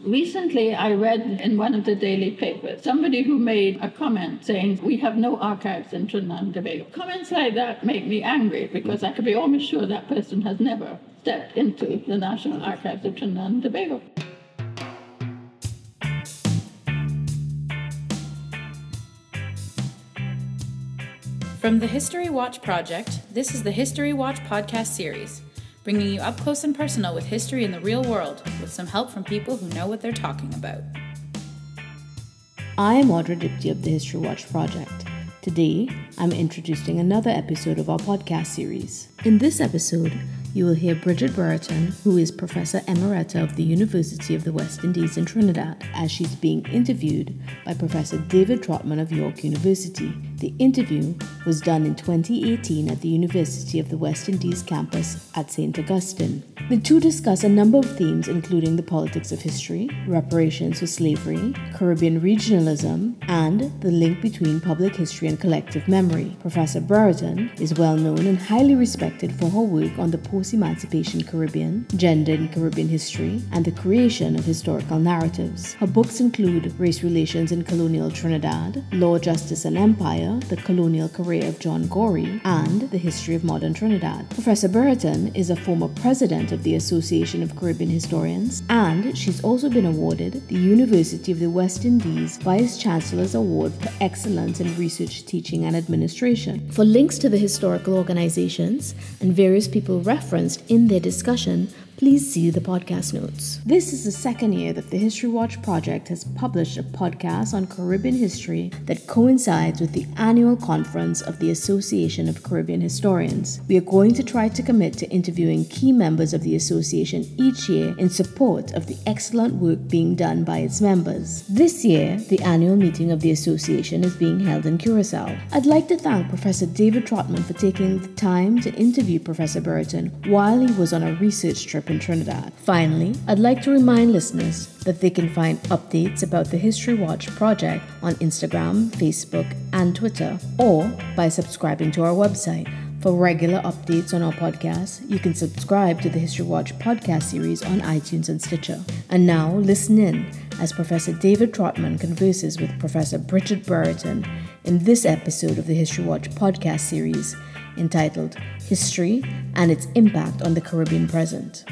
Recently, I read in one of the daily papers somebody who made a comment saying, We have no archives in Trinidad and Tobago. Comments like that make me angry because I could be almost sure that person has never stepped into the National Archives of Trinidad and Tobago. From the History Watch Project, this is the History Watch podcast series bringing you up close and personal with history in the real world, with some help from people who know what they're talking about. I am Audra Diptee of the History Watch Project. Today, I'm introducing another episode of our podcast series. In this episode, you will hear Bridget Brereton, who is Professor Emerita of the University of the West Indies in Trinidad, as she's being interviewed by Professor David Trotman of York University. The interview was done in 2018 at the University of the West Indies campus at St. Augustine. The two discuss a number of themes, including the politics of history, reparations for slavery, Caribbean regionalism, and the link between public history and collective memory. Professor Brereton is well known and highly respected for her work on the post emancipation Caribbean, gender in Caribbean history, and the creation of historical narratives. Her books include Race Relations in Colonial Trinidad, Law, Justice, and Empire, The Colonial Career of John Gorrie, and The History of Modern Trinidad. Professor Brereton is a former president of the Association of Caribbean Historians, and she's also been awarded the University of the West Indies Vice Chancellor's Award for Excellence in Research, Teaching, and Administration. For links to the historical organizations and various people referenced in their discussion, please see the podcast notes. This is the second year that the History Watch Project has published a podcast on Caribbean history that coincides with the annual conference of the Association of Caribbean Historians. We are going to try to commit to interviewing key members of the association each year in support of the excellent work being done by its members. This year, the annual meeting of the association is being held in Curacao. I'd like to thank Professor David Trotman for taking the time to interview Professor Brereton while he was on a research trip in Trinidad. Finally, I'd like to remind listeners that they can find updates about the History Watch project on Instagram, Facebook, and Twitter, or by subscribing to our website. For regular updates on our podcast, you can subscribe to the History Watch podcast series on iTunes and Stitcher. And now, listen in as Professor David Trotman converses with Professor Bridget Brereton in this episode of the History Watch podcast series entitled History and Its Impact on the Caribbean Present.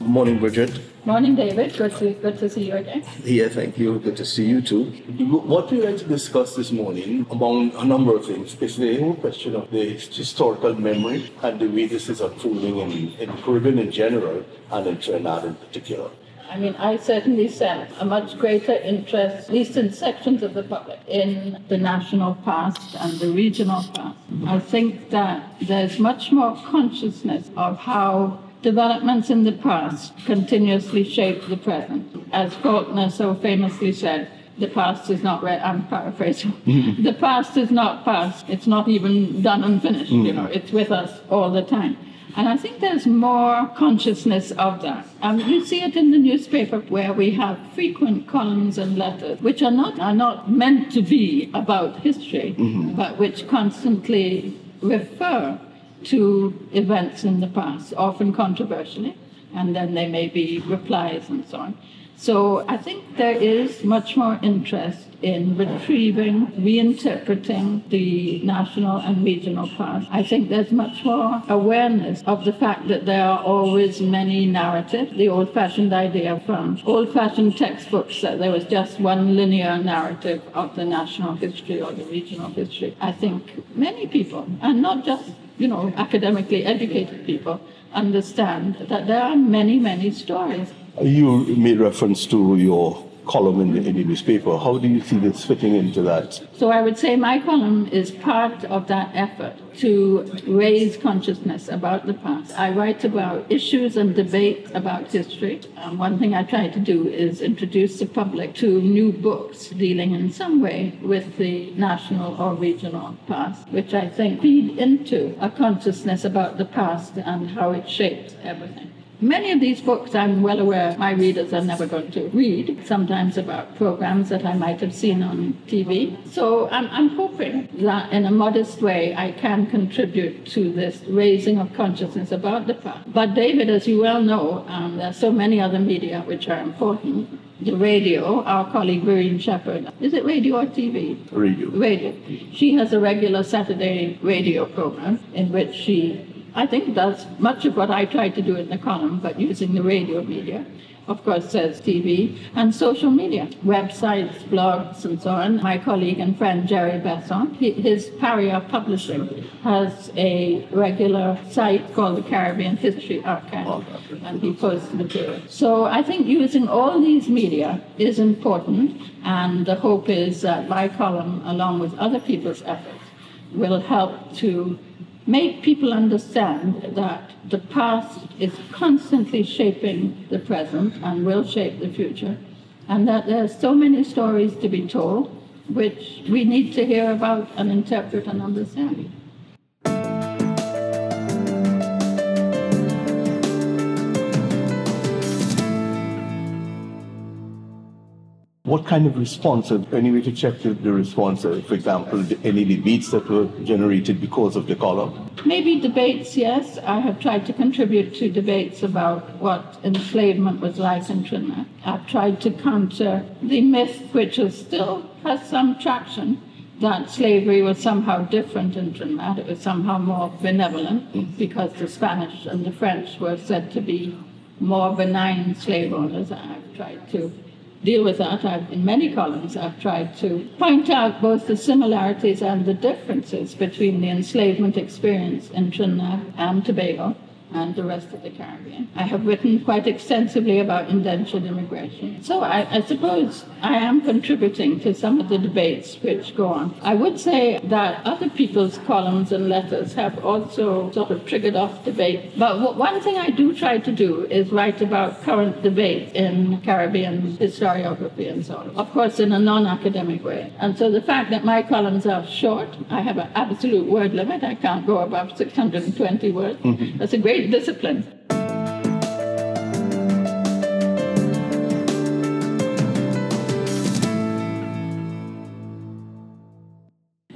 Morning, Bridget. Morning, David. Good to, good to see you again. Yeah, thank you. Good to see you too. What we're going to discuss this morning, among a number of things, is the whole question of the historical memory and the way this is unfolding in, in Caribbean in general and in Trinidad in particular. I mean, I certainly sense a much greater interest, at least in sections of the public, in the national past and the regional past. I think that there's much more consciousness of how developments in the past continuously shape the present. As Faulkner so famously said, the past is not read. I'm paraphrasing. Mm-hmm. The past is not past. It's not even done and finished. Mm-hmm. You know, it's with us all the time. And I think there's more consciousness of that. Um, you see it in the newspaper where we have frequent columns and letters, which are not, are not meant to be about history, mm-hmm. but which constantly refer to events in the past, often controversially, and then there may be replies and so on. So I think there is much more interest in retrieving, reinterpreting the national and regional past. I think there's much more awareness of the fact that there are always many narratives. The old fashioned idea from old fashioned textbooks that there was just one linear narrative of the national history or the regional history. I think many people, and not just you know, academically educated people understand that there are many, many stories. You made reference to your column in the, in the, newspaper. How do you see this fitting into that? So I would say my column is part of that effort to raise consciousness about the past. I write about issues and debates about history. Um, one thing I try to do is introduce the public to new books dealing in some way with the national or regional past, which I think feed into a consciousness about the past and how it shapes everything. Many of these books, I'm well aware my readers are never going to read, sometimes about programs that I might have seen on TV. So I'm, I'm hoping that in a modest way I can contribute to this raising of consciousness about the past. But, David, as you well know, um, there are so many other media which are important. The radio, our colleague Verene Shepherd, is it radio or TV? Radio. Radio. She has a regular Saturday radio program in which she I think does much of what I try to do in the column, but using the radio media. Of course, says TV and social media, websites, blogs, and so on. My colleague and friend Jerry Besson, his Paria Publishing, has a regular site called the Caribbean History Archive, oh, and he posts material. So I think using all these media is important, and the hope is that my column, along with other people's efforts, will help to make people understand that the past is constantly shaping the present and will shape the future, and that there are so many stories to be told which we need to hear about and interpret and understand. What kind of response, any way to check the, the response, uh, for example, any debates that were generated because of the column? Maybe debates, yes. I have tried to contribute to debates about what enslavement was like in Trinidad. I've tried to counter the myth, which is still has some traction, that slavery was somehow different in Trinidad. It was somehow more benevolent mm. because the Spanish and the French were said to be more benign slave owners. I've tried to deal with that. I've, in many columns, I've tried to point out both the similarities and the differences between the enslavement experience in Trinidad and Tobago and the rest of the Caribbean. I have written quite extensively about indentured immigration. So I, I, suppose I am contributing to some of the debates which go on. I would say that other people's columns and letters have also sort of triggered off debate. But one thing I do try to do is write about current debate in Caribbean historiography and so on. Of course, in a non-academic way. And so the fact that my columns are short, I have an absolute word limit. I can't go above 620 words. Mm-hmm. That's a great discipline.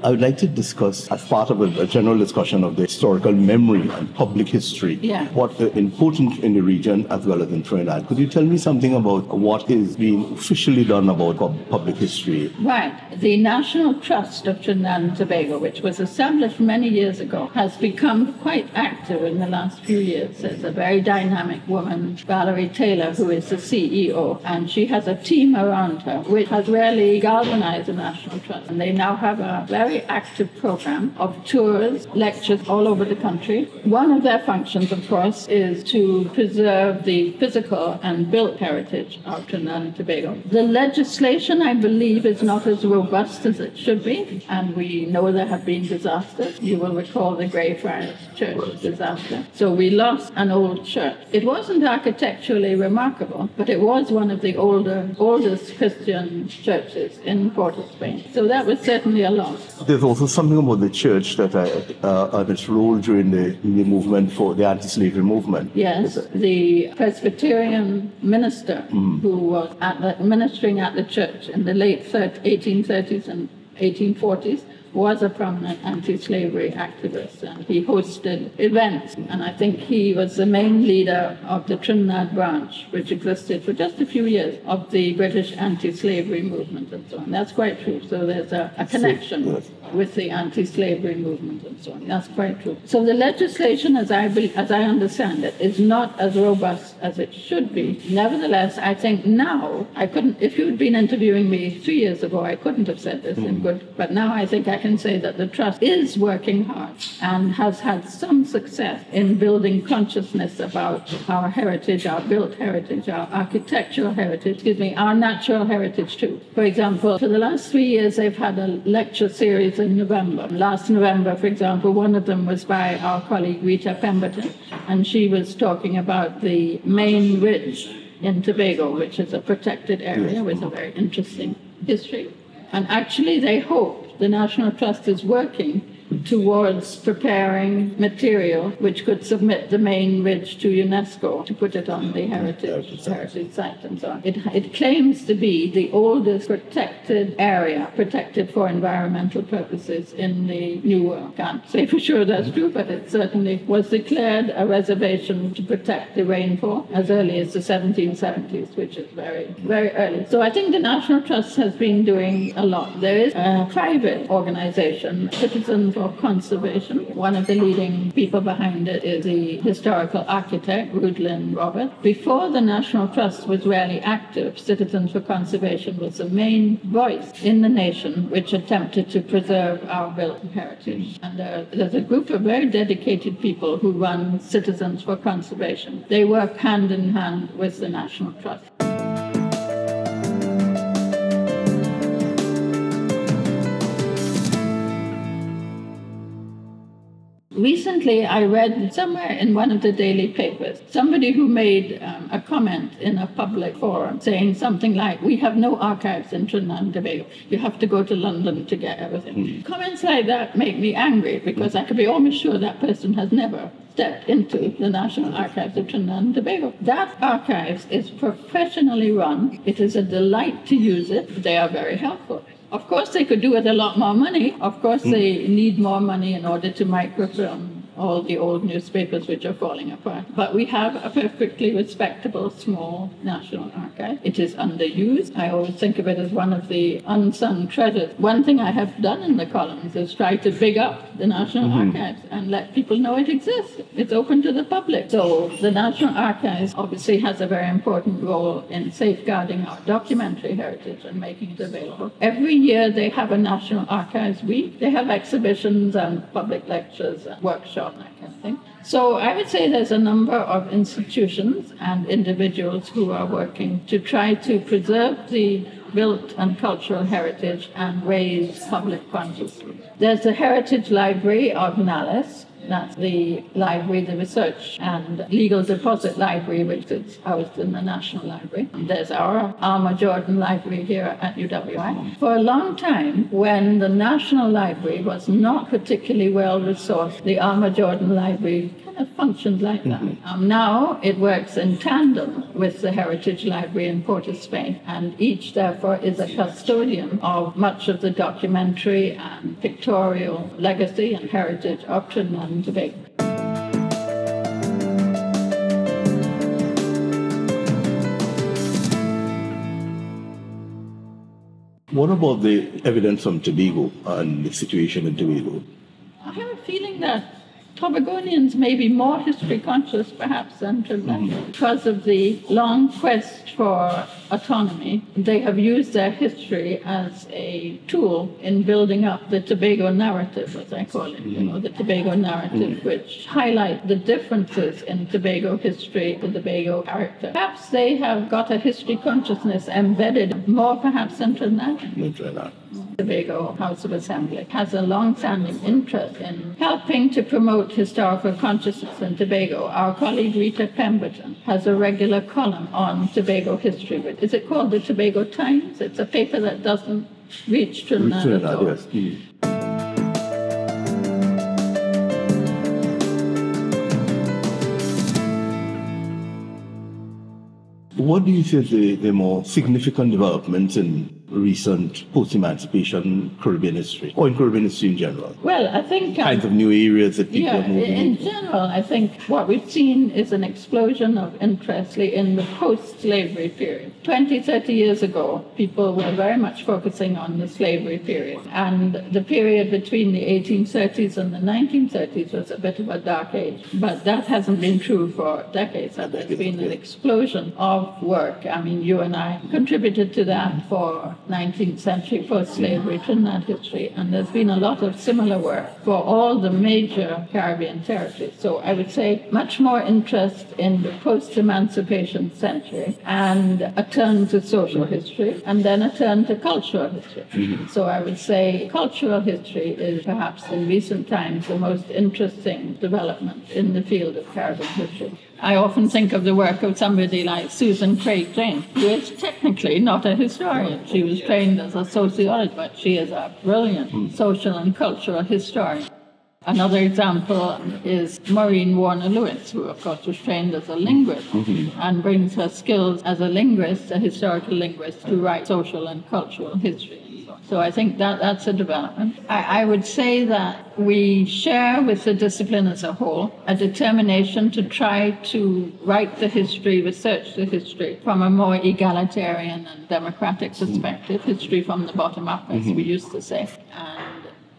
I would like to discuss, as part of a, a, general discussion of the historical memory and public history, yeah. what is important in the region as well as in Trinidad. Could you tell me something about what is being officially done about public history? Right. The National Trust of Trinidad and Tobago, which was established many years ago, has become quite active in the last few years. There's a very dynamic woman, Valerie Taylor, who is the CEO, and she has a team around her which has really galvanized the National Trust. And they now have a very very active program of tours, lectures all over the country. One of their functions, of course, is to preserve the physical and built heritage of Trinidad and Tobago. The legislation, I believe, is not as robust as it should be, and we know there have been disasters. You will recall the Greyfriars Church disaster. So we lost an old church. It wasn't architecturally remarkable, but it was one of the older, oldest Christian churches in Port of Spain. So that was certainly a loss. There's also something about the church that I, uh, and its role during the, the movement for the anti-slavery movement. Yes, the Presbyterian minister mm. who was at the, ministering at the church in the late 1830s and 1840s was a prominent anti-slavery activist and he hosted events and I think he was the main leader of the Trinidad branch which existed for just a few years of the British anti-slavery movement and so on. That's quite true. So there's a, a connection with the anti-slavery movement and so on. That's quite true. So the legislation as I, be, as I understand it is not as robust as it should be. Nevertheless, I think now I couldn't if you'd been interviewing me three years ago I couldn't have said this mm. in good but now I think I can say that the Trust is working hard and has had some success in building consciousness about our heritage, our built heritage, our architectural heritage, excuse me, our natural heritage too. For example, for the last three years, they've had a lecture series in November. Last November, for example, one of them was by our colleague Rita Pemberton, and she was talking about the main ridge in Tobago, which is a protected area with a very interesting history. And actually, they hope the National Trust is working towards preparing material which could submit the main ridge to UNESCO to put it on the heritage, heritage site and so on. It, it claims to be the oldest protected area, protected for environmental purposes in the New World. Can't say for sure that's true, but it certainly was declared a reservation to protect the rainfall as early as the 1770s, which is very, very early. So I think the National Trust has been doing a lot. There is a private organization, Citizens for Conservation. One of the leading people behind it is the historical architect, Rudylynn Robert. Before the National Trust was really active, Citizens for Conservation was the main voice in the nation which attempted to preserve our built heritage. And uh, there's a group of very dedicated people who run Citizens for Conservation. They work hand in hand with the National Trust. Recently, I read somewhere in one of the daily papers somebody who made um, a comment in a public forum saying something like, We have no archives in Trinidad and Tobago. You have to go to London to get everything. Mm. Comments like that make me angry because I could be almost sure that person has never stepped into the National Archives of Trinidad and Tobago. That archives is professionally run. It is a delight to use it. They are very helpful. Of course, they could do with a lot more money. Of course, they need more money in order to microfilm all the old newspapers which are falling apart. But we have a perfectly respectable small national archive. It is underused. I always think of it as one of the unsung treasures. One thing I have done in the columns is try to big up the National mm-hmm. Archives and let people know it exists. It's open to the public. So the National Archives obviously has a very important role in safeguarding our documentary heritage and making it available. Every year they have a National Archives Week. They have exhibitions and public lectures and workshops that kind of thing. So I would say there's a number of institutions and individuals who are working to try to preserve the built and cultural heritage and raise public consciousness. There's the Heritage Library of NALIS, that's the library, the research and legal deposit library, which is housed in the National Library. There's our Alma Jordan Library here at UWI. For a long time, when the National Library was not particularly well resourced, the Alma Jordan Library it functioned like that. Um, now it works in tandem with the Heritage Library in Port of Spain, and each, therefore, is a custodian of much of the documentary and pictorial legacy and heritage of Trinidad and Tobago. What about the evidence from Tobago and the situation in Tobago? I have a feeling that Tobagonians may be more history conscious perhaps than Trinidadians mm-hmm. because of the long quest for autonomy. They have used their history as a tool in building up the Tobago narrative, as I call it, you know, the Tobago narrative, mm-hmm. which highlight the differences in Tobago history, the Tobago character. Perhaps they have got a history consciousness embedded more perhaps than Trinidad. Tobago House of Assembly has a long-standing interest in helping to promote historical consciousness in Tobago. Our colleague Rita Pemberton has a regular column on Tobago history. Is it called the Tobago Times? It's a paper that doesn't reach Trinidad. Trinidad yes. Mm. What do you say the, the more significant developments in recent post-emancipation Caribbean history, or in Caribbean history in general? Well, I think um, kinds of new areas that people yeah, are moving. In general, I think what we've seen is an explosion of interest in the post-slavery period. 20, 30 years ago, people were very much focusing on the slavery period, and the period between the 1830s and the 1930s was a bit of a dark age. But that hasn't been true for decades. and There's been an explosion of work. I mean, you and I contributed to that for 19th century post-slavery Trinidad history, and there's been a lot of similar work for all the major Caribbean territories. So I would say much more interest in the post-emancipation century and a turn to social history, and then a turn to cultural history. Mm-hmm. So I would say cultural history is perhaps in recent times the most interesting development in the field of Caribbean history. I often think of the work of somebody like Susan Craig James, who is technically not a historian. She was trained as a sociologist, but she is a brilliant social and cultural historian. Another example is Maureen Warner Lewis, who, of course, was trained as a linguist mm-hmm. and brings her skills as a linguist, a historical linguist, to write social and cultural history. So I think that that's a development. I, I, would say that we share with the discipline as a whole a determination to try to write the history, research the history from a more egalitarian and democratic perspective, history from the bottom up, as mm-hmm. we used to say. And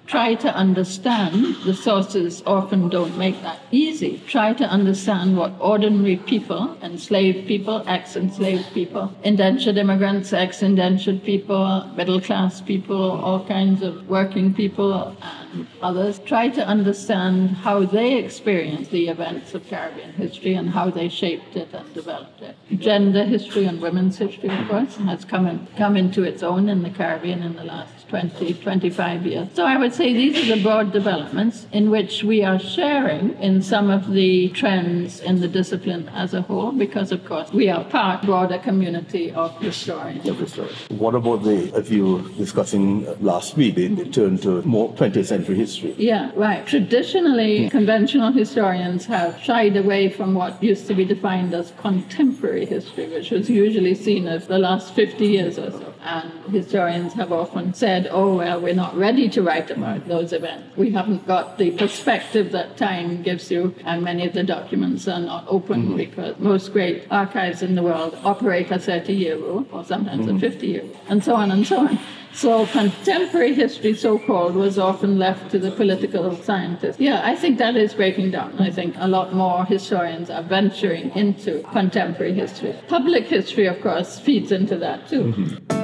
try to understand, the sources often don't make that easy. Try to understand what ordinary people, enslaved people, ex enslaved people, indentured immigrants, ex indentured people, middle class people, all kinds of working people, and others, try to understand how they experienced the events of Caribbean history and how they shaped it and developed it. Gender history and women's history, of course, has come, in, come into its own in the Caribbean in the last 20, 25 years. So I would say these are the broad developments in which we are sharing in some of the trends in the discipline as a whole, because of course we are part broader community of historians. What about the, as you were discussing last week, the, the turn to more 20th century history? Yeah, right. Traditionally, conventional historians have shied away from what used to be defined as contemporary history, which was usually seen as the last 50 years or so. And historians have often said, oh, well, we're not ready to write about those events. We haven't got the perspective that time gives you, and many of the documents are not open mm-hmm. because most great archives in the world operate a 30 year rule, or sometimes mm-hmm. a 50 year rule, and so on and so on. So contemporary history, so-called, was often left to the political scientists. Yeah, I think that is breaking down. I think a lot more historians are venturing into contemporary history. Public history, of course, feeds into that too. Mm-hmm.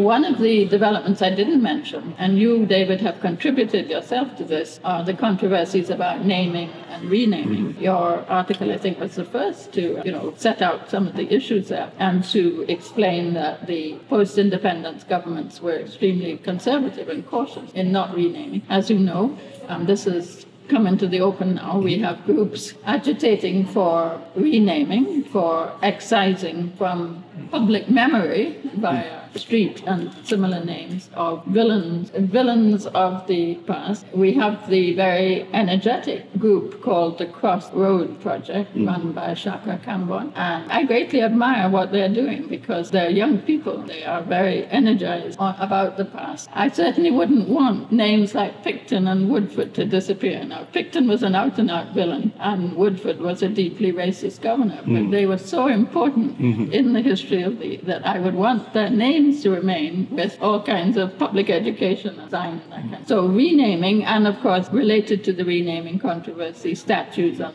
One of the developments I didn't mention, and you, David, have contributed yourself to this, are the controversies about naming and renaming. Your article, I think, was the first to, you know, set out some of the issues there and to explain that the post-independence governments were extremely conservative and cautious in not renaming. As you know, um, this is come into the open now. We have groups agitating for renaming, for excising from public memory via Street and similar names of villains, villains of the past. We have the very energetic group called the Cross Rhodes Project, mm. run by Shabaka Kambon. And I greatly admire what they're doing because they're young people. They are very energized about the past. I certainly wouldn't want names like Picton and Woodford to disappear. Now, Picton was an out and out villain, and Woodford was a deeply racist governor, but mm. they were so important mm-hmm. in the history the that I would want their names to remain with all kinds of public education signs and that kind. So renaming, and of course related to the renaming controversy, statues and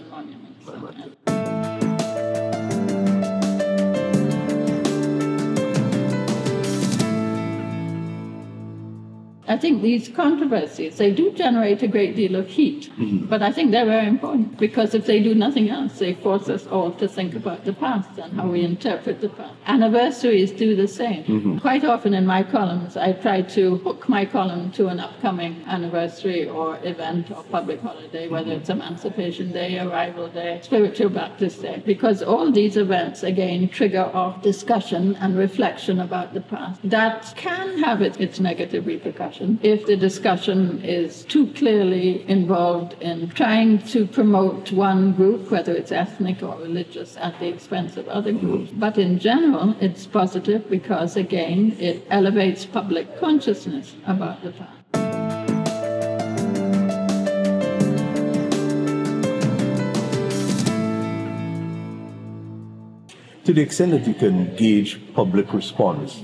I think these controversies, they do generate a great deal of heat, mm-hmm. but I think they're very important because if they do nothing else, they force us all to think about the past and how we interpret the past. Anniversaries do the same. Mm-hmm. Quite often in my columns, I try to hook my column to an upcoming anniversary or event or public holiday, whether it's Emancipation Day, Arrival Day, Spiritual Baptist Day, because all these events, again, trigger off discussion and reflection about the past. That can have its, its negative repercussions discussion if the discussion is too clearly involved in trying to promote one group, whether it's ethnic or religious, at the expense of other groups. But in general, it's positive because, again, it elevates public consciousness about the past. To the extent that you can gauge public response,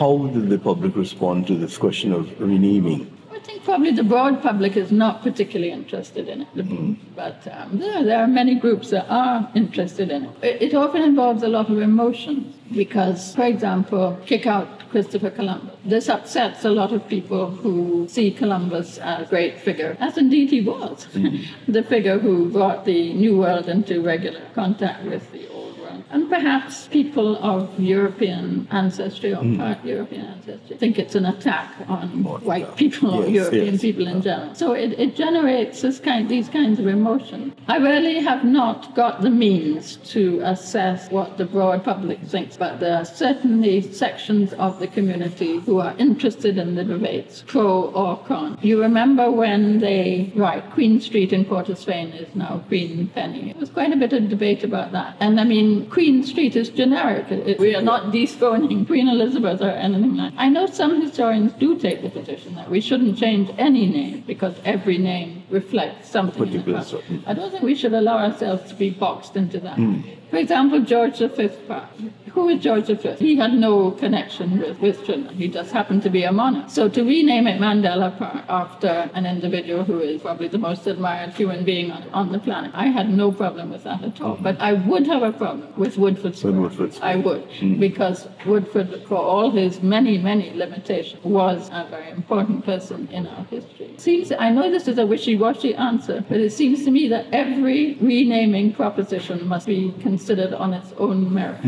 how did the public respond to this question of renaming? I think probably the broad public is not particularly interested in it, mm-hmm. but um, there, there, are many groups that are interested in it. it. It often involves a lot of emotions because, for example, kick out Christopher Columbus. This upsets a lot of people who see Columbus as a great figure, as indeed he was, mm-hmm. the figure who brought the New World into regular contact with the tolerant. And perhaps people of European ancestry or part European ancestry think it's an attack on white people or Yes, European yes. people in general. So it, it generates this kind, these kinds of emotions. I really have not got the means to assess what the broad public thinks, but there are certainly sections of the community who are interested in the debates, pro or con. You remember when they, right, Queen Street in Port of Spain is now Queen Penny. There was quite a bit of debate about that. And I mean, Queen Street is generic. It- we are not dethroning Queen Elizabeth or anything like that. I know some historians do take the position that we shouldn't change any name because every name reflects something. in the Particular I don't think we should allow ourselves to be boxed into that. Hmm. For example, George V Park. Uh, who is George V? He had no connection with, with Trinidad. He just happened to be a monarch. So to rename it Mandela Park after an individual who is probably the most admired human being on, on the planet, I had no problem with that at all. Mm. But I would have a problem with Woodford Square. Woodford Square. I would, mm. because Woodford, for all his many, many limitations, was a very important person in our history. Seems I know this is a wishy-washy answer, but it seems to me that every renaming proposition must be considered on its own merit.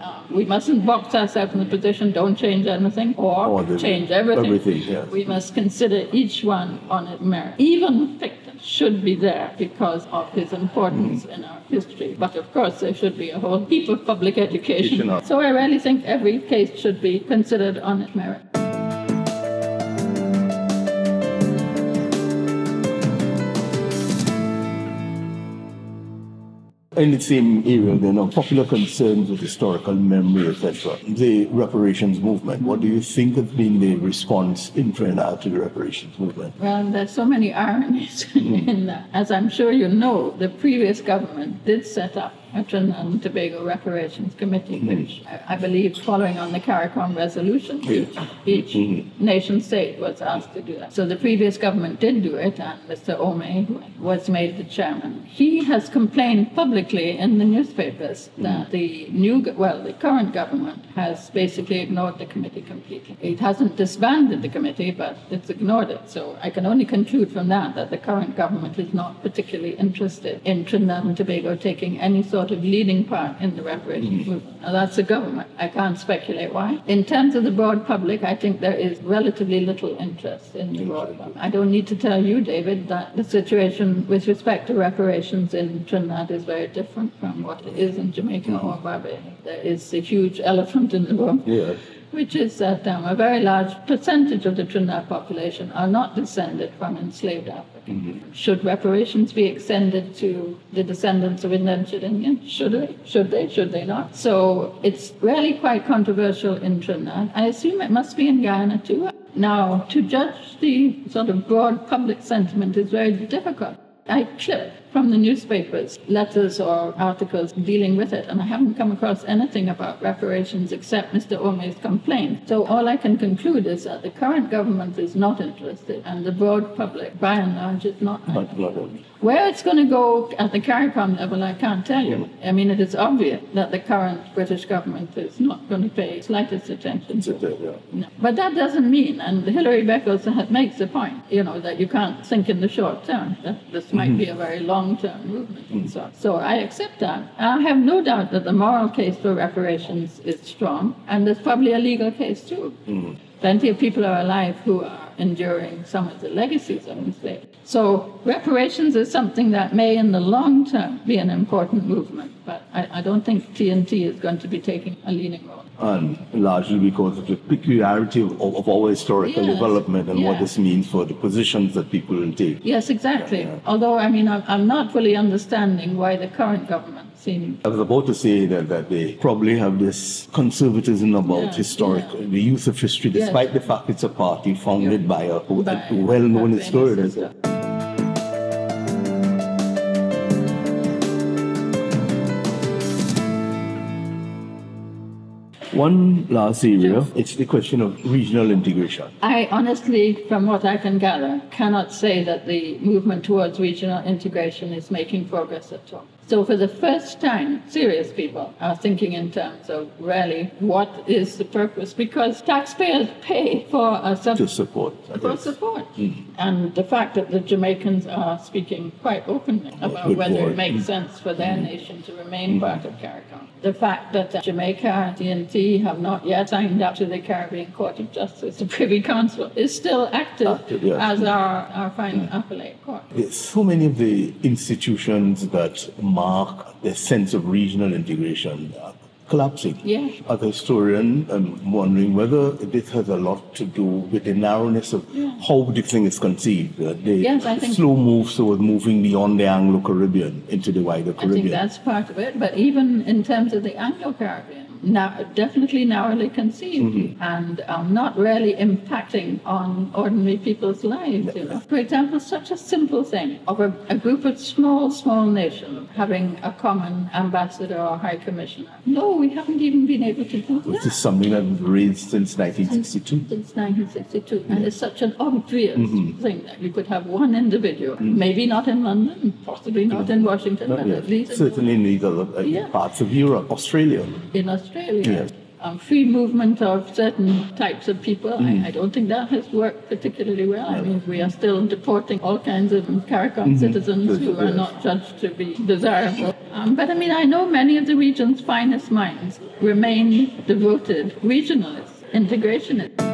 Uh, we mustn't box ourselves in the position, don't change anything, or, Or the- change everything. everything, yes. We must consider each one on its merit. Even Picton should be there because of his importance in our history. But of course, there should be a whole heap of public. Education. So I really think every case should be considered on its merit. In the same area, there are popular concerns with historical memory, etc. The reparations movement. What do you think has been the response in Trinidad to the reparations movement? Well, there's so many ironies in that. As I'm sure you know, the previous government did set up Trinidad and Tobago Reparations Committee, hmm. which I I believe, following on the CARICOM resolution, each, each mm-hmm. nation state was asked to do that. So the previous government did do it, and Mr. Ome was made the chairman. He has complained publicly in the newspapers mm-hmm. that the new, well, the current government has basically ignored the committee completely. It hasn't disbanded the committee, but it's ignored it. So I can only conclude from that that the current government is not particularly interested in Trinidad and Tobago taking any sort of leading part in the reparations movement. Now that's the government. I can't speculate why. In terms of the broad public, I think there is relatively little interest in the broad public. I don't need to tell you, David, that the situation with respect to reparations in Trinidad is very different from what it is in Jamaica or Barbados. There is a huge elephant in the room Yeah. which is that um, a very large percentage of the Trinidad population are not descended from enslaved Africans. Should reparations be extended to the descendants of indentured Indians? Should they? Should they? Should they not? So it's really quite controversial in Trinidad. I assume it must be in Guyana too. Now, to judge the sort of broad public sentiment is very difficult. I clip from the newspapers letters or articles dealing with it, and I haven't come across anything about reparations except Mr. Ome's complaint. So all I can conclude is that the current government is not interested, and the broad public, by and large, is not. Not. Where it's going to go at the CARICOM level, I can't tell you. Mm-hmm. I mean, it is obvious that the current British government is not going to pay slightest attention to it. Yeah. No. But that doesn't mean, and Hilary Beckles makes the point, you know, that you can't think in the short term, that this might mm-hmm. be a very long term movement and so on. So I accept that. And I have no doubt that the moral case for reparations is strong, and there's probably a legal case too. Mm-hmm. Plenty of people are alive who are enduring some of the legacies of enslavement. So reparations is something that may, in the long term, be an important movement, but I, I don't think TNT is going to be taking a leading role. And largely because of the peculiarity of, of, of our historical Yes. development and what this means for the positions that people will take. Yes, exactly. Although, I mean, I'm, I'm not fully understanding why the current government seems. I was about to say that, that they probably have this conservatism about Yeah, historic, yeah. the use of history, Yes. despite the fact it's a party founded by a, a well-known historian. One last area, it's the question of regional integration. I honestly, from what I can gather, cannot say that the movement towards regional integration is making progress at all. So for the first time, serious people are thinking in terms of really what is the purpose because taxpayers pay for a sub- To support. For support. Mm. And the fact that the Jamaicans are speaking quite openly about good whether it makes mm. sense for their mm. nation to remain part of CARICOM. The fact that uh, Jamaica, TNT, have not yet signed up to the Caribbean Court of Justice, the Privy Council, is still active Active, yes. as our, our final appellate court. There's so many of the institutions that mark the sense of regional integration are collapsing. Yeah. As a historian, I'm wondering whether this has a lot to do with the narrowness of how the thing is conceived. Uh, the Yes, I think- slow move towards moving beyond the Anglo-Caribbean into the wider Caribbean. I Caribbean. think that's part of it. But even in terms of the Anglo-Caribbean, now definitely narrowly conceived Mm-hmm. and um, not really impacting on ordinary people's lives. You know, for example, such a simple thing of a, a group of small, small nations having a common ambassador or high commissioner. No, we haven't even been able to do that. This is something that we've raised since 1962. Since 1962, and it's such an obvious Mm-hmm. thing that you could have one individual, maybe not in London, possibly not in Washington, Not but yet. at least Certainly in these other uh, Yeah. parts of Europe, Australia. in Australia. Yes. Um, free movement of certain types of people. Mm. I, I don't think that has worked particularly well. I mean, we are still deporting all kinds of CARICOM citizens who are Mm-hmm. Yes. not judged to be desirable. Um, but I mean, I know many of the region's finest minds remain devoted regionalists, integrationists.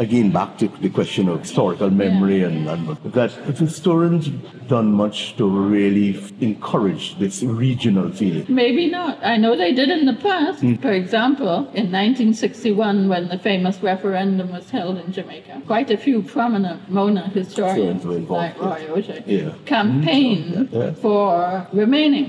Again back to the question of historical memory and, and that historians done much to really encourage this regional feeling. Maybe not. I know they did in the past. Mm. For example, in 1961, when the famous referendum was held in Jamaica, quite a few prominent Mona historians, Historians were involved, like Roy Augier, Yeah. campaigned Mhm. Yeah. Mm-hmm. for remaining.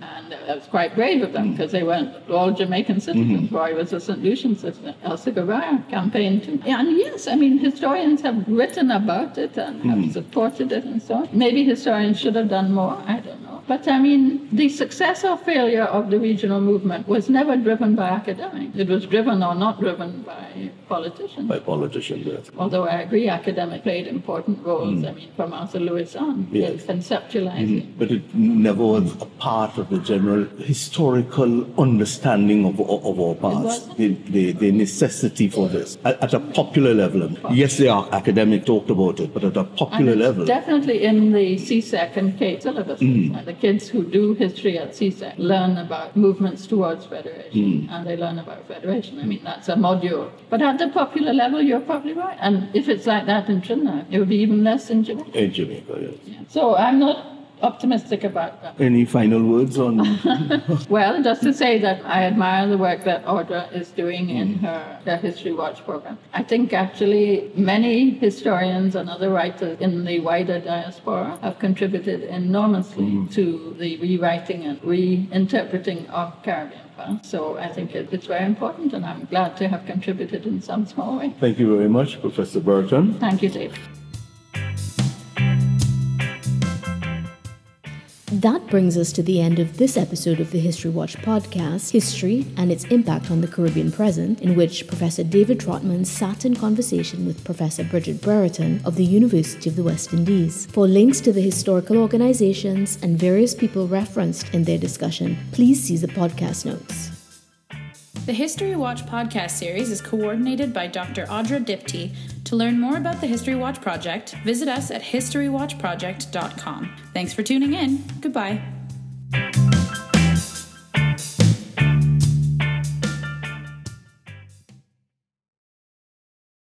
And that was quite brave of them because they weren't all Jamaican citizens. Mm-hmm. Roy was a St. Lucian citizen. Elsa Goveia campaigned too. And yes, I mean, historians have written about it and have hmm. supported it and so on. Maybe historians should have done more. I don't know. But I mean, the success or failure of the regional movement was never driven by academics. It was driven or not driven by politicians. By politicians, yes. Although I agree, academic played important roles. I mean, from Arthur Lewis on, Mm. Yes. Mm-hmm. in conceptualizing. But it never was a part of the general historical understanding of, of, our past. The, the, the necessity for this. At, at a popular level, yes, they are academic talked about it, but at a popular level, definitely in the CSEC and K syllabuses. Mm. The kids who do history at CSEC learn about movements towards federation Mm. and they learn about federation. I mean, that's a module. But at the popular level, you're probably right. And if it's like that in Trinidad, it would be even less in Jamaica. in Jamaica, yes. So I'm not optimistic about that. Any final words on Well, just to say that I admire the work that Audra is doing in mm. her, her History Watch program. I think actually many historians and other writers in the wider diaspora have contributed enormously mm. to the rewriting and reinterpreting of Caribbean past. So I think it, it's very important, and I'm glad to have contributed in some small way. Thank you very much, Professor Brereton. Thank you, Dave. That brings us to the end of this episode of the History Watch podcast, History and its Impact on the Caribbean Present, in which Professor David Trotman sat in conversation with Professor Bridget Brereton of the University of the West Indies. For links to the historical organizations and various people referenced in their discussion, please see the podcast notes. The History Watch podcast series is coordinated by Dr. Audra Diptee. To learn more about the History Watch project, visit us at historywatchproject.com. Thanks for tuning in. Goodbye.